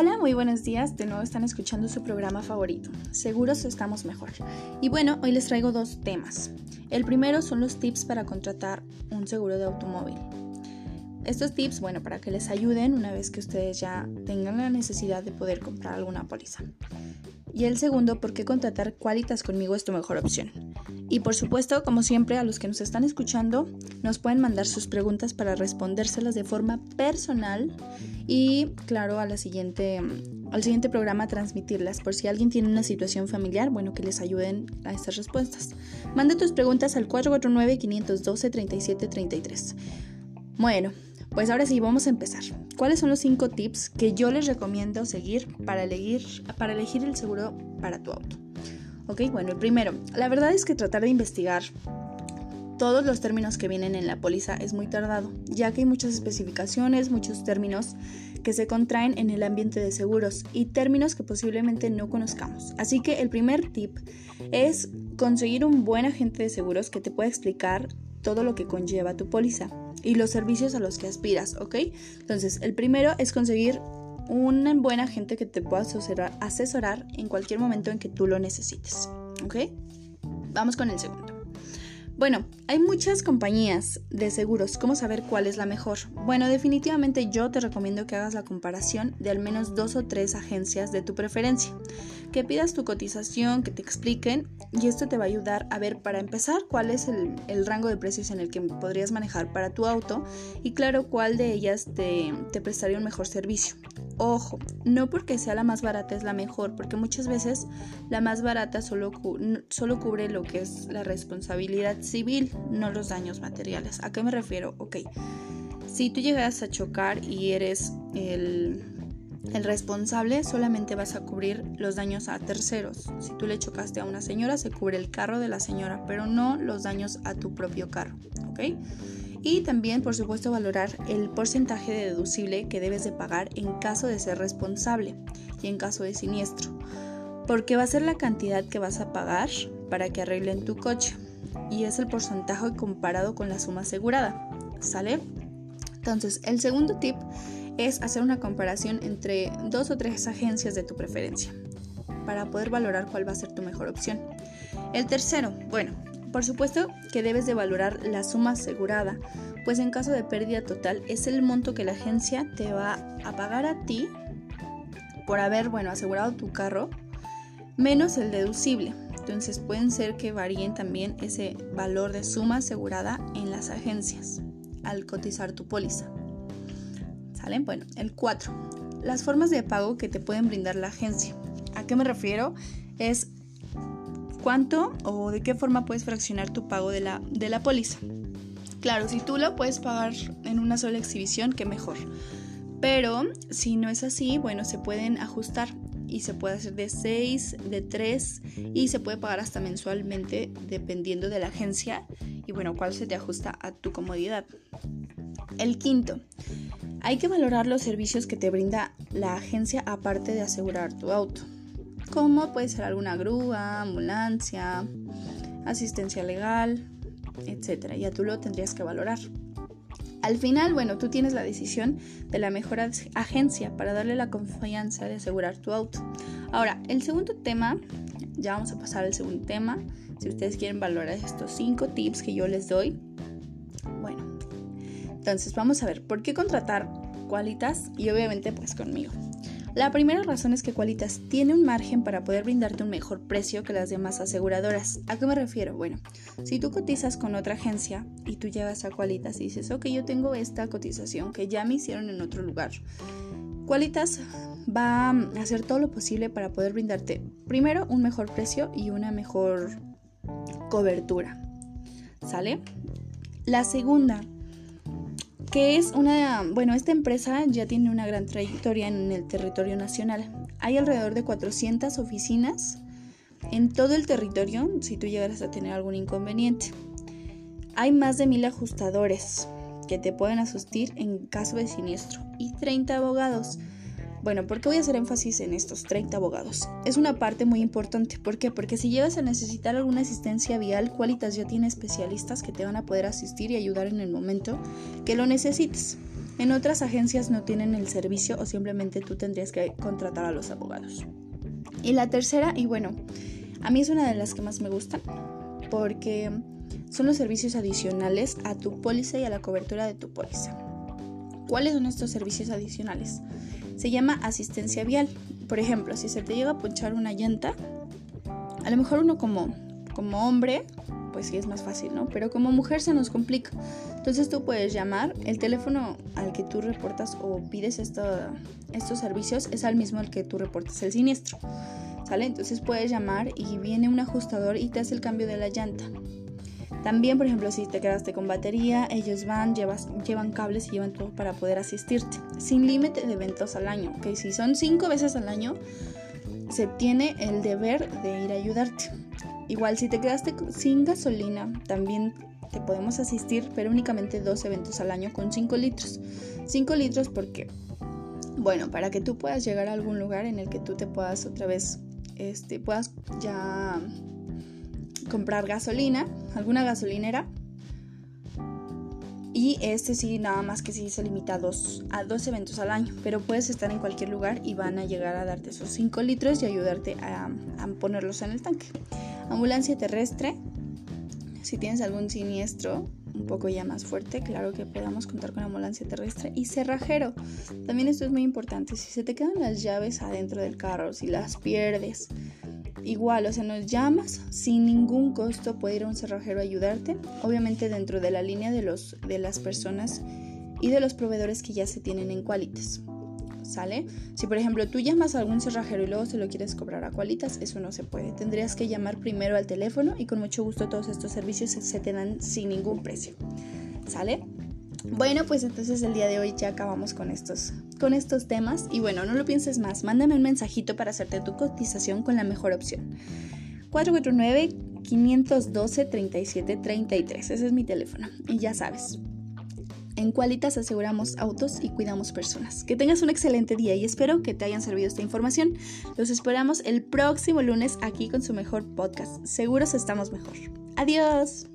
Hola, muy buenos días. De nuevo están escuchando su programa favorito. Seguros estamos mejor. Y bueno, hoy les traigo dos temas. El primero son los tips para contratar un seguro de automóvil. Estos tips, bueno, para que les ayuden una vez que ustedes ya tengan la necesidad de poder comprar alguna póliza. Y el segundo, por qué contratar Qualitas conmigo es tu mejor opción. Y por supuesto, como siempre, a los que nos están escuchando, nos pueden mandar sus preguntas para respondérselas de forma personal y, claro, a la siguiente, al siguiente programa transmitirlas por si alguien tiene una situación familiar, bueno, que les ayuden a estas respuestas. Manda tus preguntas al 449-512-3733. Bueno, pues ahora sí, vamos a empezar. ¿Cuáles son los 5 tips que yo les recomiendo seguir para elegir, para elegir el seguro para tu auto? Ok, bueno, el primero, la verdad es que tratar de investigar todos los términos que vienen en la póliza es muy tardado, ya que hay muchas especificaciones, muchos términos que se contraen en el ambiente de seguros y términos que posiblemente no conozcamos. Así que el primer tip es conseguir un buen agente de seguros que te pueda explicar todo lo que conlleva tu póliza y los servicios a los que aspiras, ¿ok? Entonces, el primero es conseguir un buen agente que te pueda asesorar, en cualquier momento en que tú lo necesites, ¿ok? Vamos con el segundo. Bueno, hay muchas compañías de seguros. ¿Cómo saber cuál es la mejor? Bueno, definitivamente yo te recomiendo que hagas la comparación de al menos dos o tres agencias de tu preferencia. Que pidas tu cotización, que te expliquen y esto te va a ayudar a ver para empezar cuál es el, rango de precios en el que podrías manejar para tu auto y claro cuál de ellas te prestaría un mejor servicio. Ojo, no porque sea la más barata es la mejor, porque muchas veces la más barata solo, solo cubre lo que es la responsabilidad civil, no los daños materiales. ¿A qué me refiero? Ok, si tú llegas a chocar y eres el, el responsable, solamente vas a cubrir los daños a terceros. Si tú le chocaste a una señora, se cubre el carro de la señora, pero no los daños a tu propio carro. ¿Ok? Y también por supuesto valorar el porcentaje de deducible que debes de pagar en caso de ser responsable y en caso de siniestro, porque va a ser la cantidad que vas a pagar para que arreglen tu coche y es el porcentaje comparado con la suma asegurada, ¿sale? Entonces, el segundo tip es hacer una comparación entre dos o tres agencias de tu preferencia para poder valorar cuál va a ser tu mejor opción. El tercero, bueno, por supuesto que debes de valorar la suma asegurada, pues en caso de pérdida total es el monto que la agencia te va a pagar a ti por haber, bueno, asegurado tu carro, menos el deducible. Entonces pueden ser que varíen también ese valor de suma asegurada en las agencias al cotizar tu póliza. ¿Salen? Bueno, el 4. Las formas de pago que te pueden brindar la agencia. ¿A qué me refiero? Es cuánto o de qué forma puedes fraccionar tu pago de la, de la póliza. Claro, si tú lo puedes pagar en una sola exhibición, qué mejor. Pero si no es así, bueno, se pueden ajustar y se puede hacer de 6, de 3 y se puede pagar hasta mensualmente dependiendo de la agencia y bueno, cuál se te ajusta a tu comodidad. El quinto, hay que valorar los servicios que te brinda la agencia aparte de asegurar tu auto como puede ser alguna grúa, ambulancia, asistencia legal, etc. Ya tú lo tendrías que valorar. Al final, bueno, tú tienes la decisión de la mejor agencia para darle la confianza de asegurar tu auto. Ahora, el segundo tema, ya vamos a pasar al segundo tema. Si ustedes quieren valorar estos cinco tips que yo les doy, bueno, entonces vamos a ver por qué contratar Qualitas y obviamente pues conmigo. La primera razón es que Qualitas tiene un margen para poder brindarte un mejor precio que las demás aseguradoras. ¿A qué me refiero? Bueno, si tú cotizas con otra agencia y tú llegas a Qualitas y dices, ok, yo tengo esta cotización que ya me hicieron en otro lugar. Qualitas va a hacer todo lo posible para poder brindarte primero un mejor precio y una mejor cobertura. ¿Sale? La segunda que es una, bueno, esta empresa ya tiene una gran trayectoria en el territorio nacional. Hay alrededor de 400 oficinas en todo el territorio si tú llegaras a tener algún inconveniente. Hay más de mil ajustadores que te pueden asistir en caso de siniestro y 30 abogados bueno, ¿por qué voy a hacer énfasis en estos 30 abogados? Es una parte muy importante. ¿Por qué? Porque si llegas a necesitar alguna asistencia vial, Qualitas ya tiene especialistas que te van a poder asistir y ayudar en el momento que lo necesites. En otras agencias no tienen el servicio o simplemente tú tendrías que contratar a los abogados. Y la tercera, y bueno, a mí es una de las que más me gustan porque son los servicios adicionales a tu póliza y a la cobertura de tu póliza. ¿Cuáles son estos servicios adicionales? Se llama asistencia vial. Por ejemplo, si se te llega a ponchar una llanta, a lo mejor uno como, como hombre, pues sí es más fácil, ¿no? Pero como mujer se nos complica. Entonces tú puedes llamar, el teléfono al que tú reportas o pides estos servicios es al mismo al que tú reportas el siniestro. ¿Sale? Entonces puedes llamar y viene un ajustador y te hace el cambio de la llanta. También, por ejemplo, si te quedaste con batería, ellos van, llevan cables y llevan todo para poder asistirte. Sin límite de eventos al año. que Si son cinco veces al año, se tiene el deber de ir a ayudarte. Igual, si te quedaste sin gasolina, también te podemos asistir, pero únicamente dos eventos al año con 5 litros. 5 litros porque, bueno, para que tú puedas llegar a algún lugar en el que tú te puedas otra vez, este, puedas ya comprar gasolina, alguna gasolinera. Y este sí, nada más que sí se limita a dos, eventos al año, pero puedes estar en cualquier lugar y van a llegar a darte esos 5 litros y ayudarte a, a ponerlos en el tanque. Ambulancia terrestre, si tienes algún siniestro un poco ya más fuerte, claro que podamos contar con ambulancia terrestre y cerrajero. También esto es muy importante, si se te quedan las llaves adentro del carro, si las pierdes, igual, o sea, nos llamas sin ningún costo, puede ir a un cerrajero a ayudarte, obviamente dentro de la línea de, los, de las personas y de los proveedores que ya se tienen en Qualitas. ¿Sale? Si por ejemplo tú llamas a algún cerrajero y luego se lo quieres cobrar a Qualitas, eso no se puede. Tendrías que llamar primero al teléfono y con mucho gusto todos estos servicios se te dan sin ningún precio. ¿Sale? Bueno, pues entonces el día de hoy ya acabamos con estos, con estos temas. Y bueno, no lo pienses más, mándame un mensajito para hacerte tu cotización con la mejor opción. 449-512-3733. Ese es mi teléfono. Y ya sabes, en Qualitas aseguramos autos y cuidamos personas. Que tengas un excelente día y espero que te hayan servido esta información. Los esperamos el próximo lunes aquí con su mejor podcast. Seguros estamos mejor. Adiós.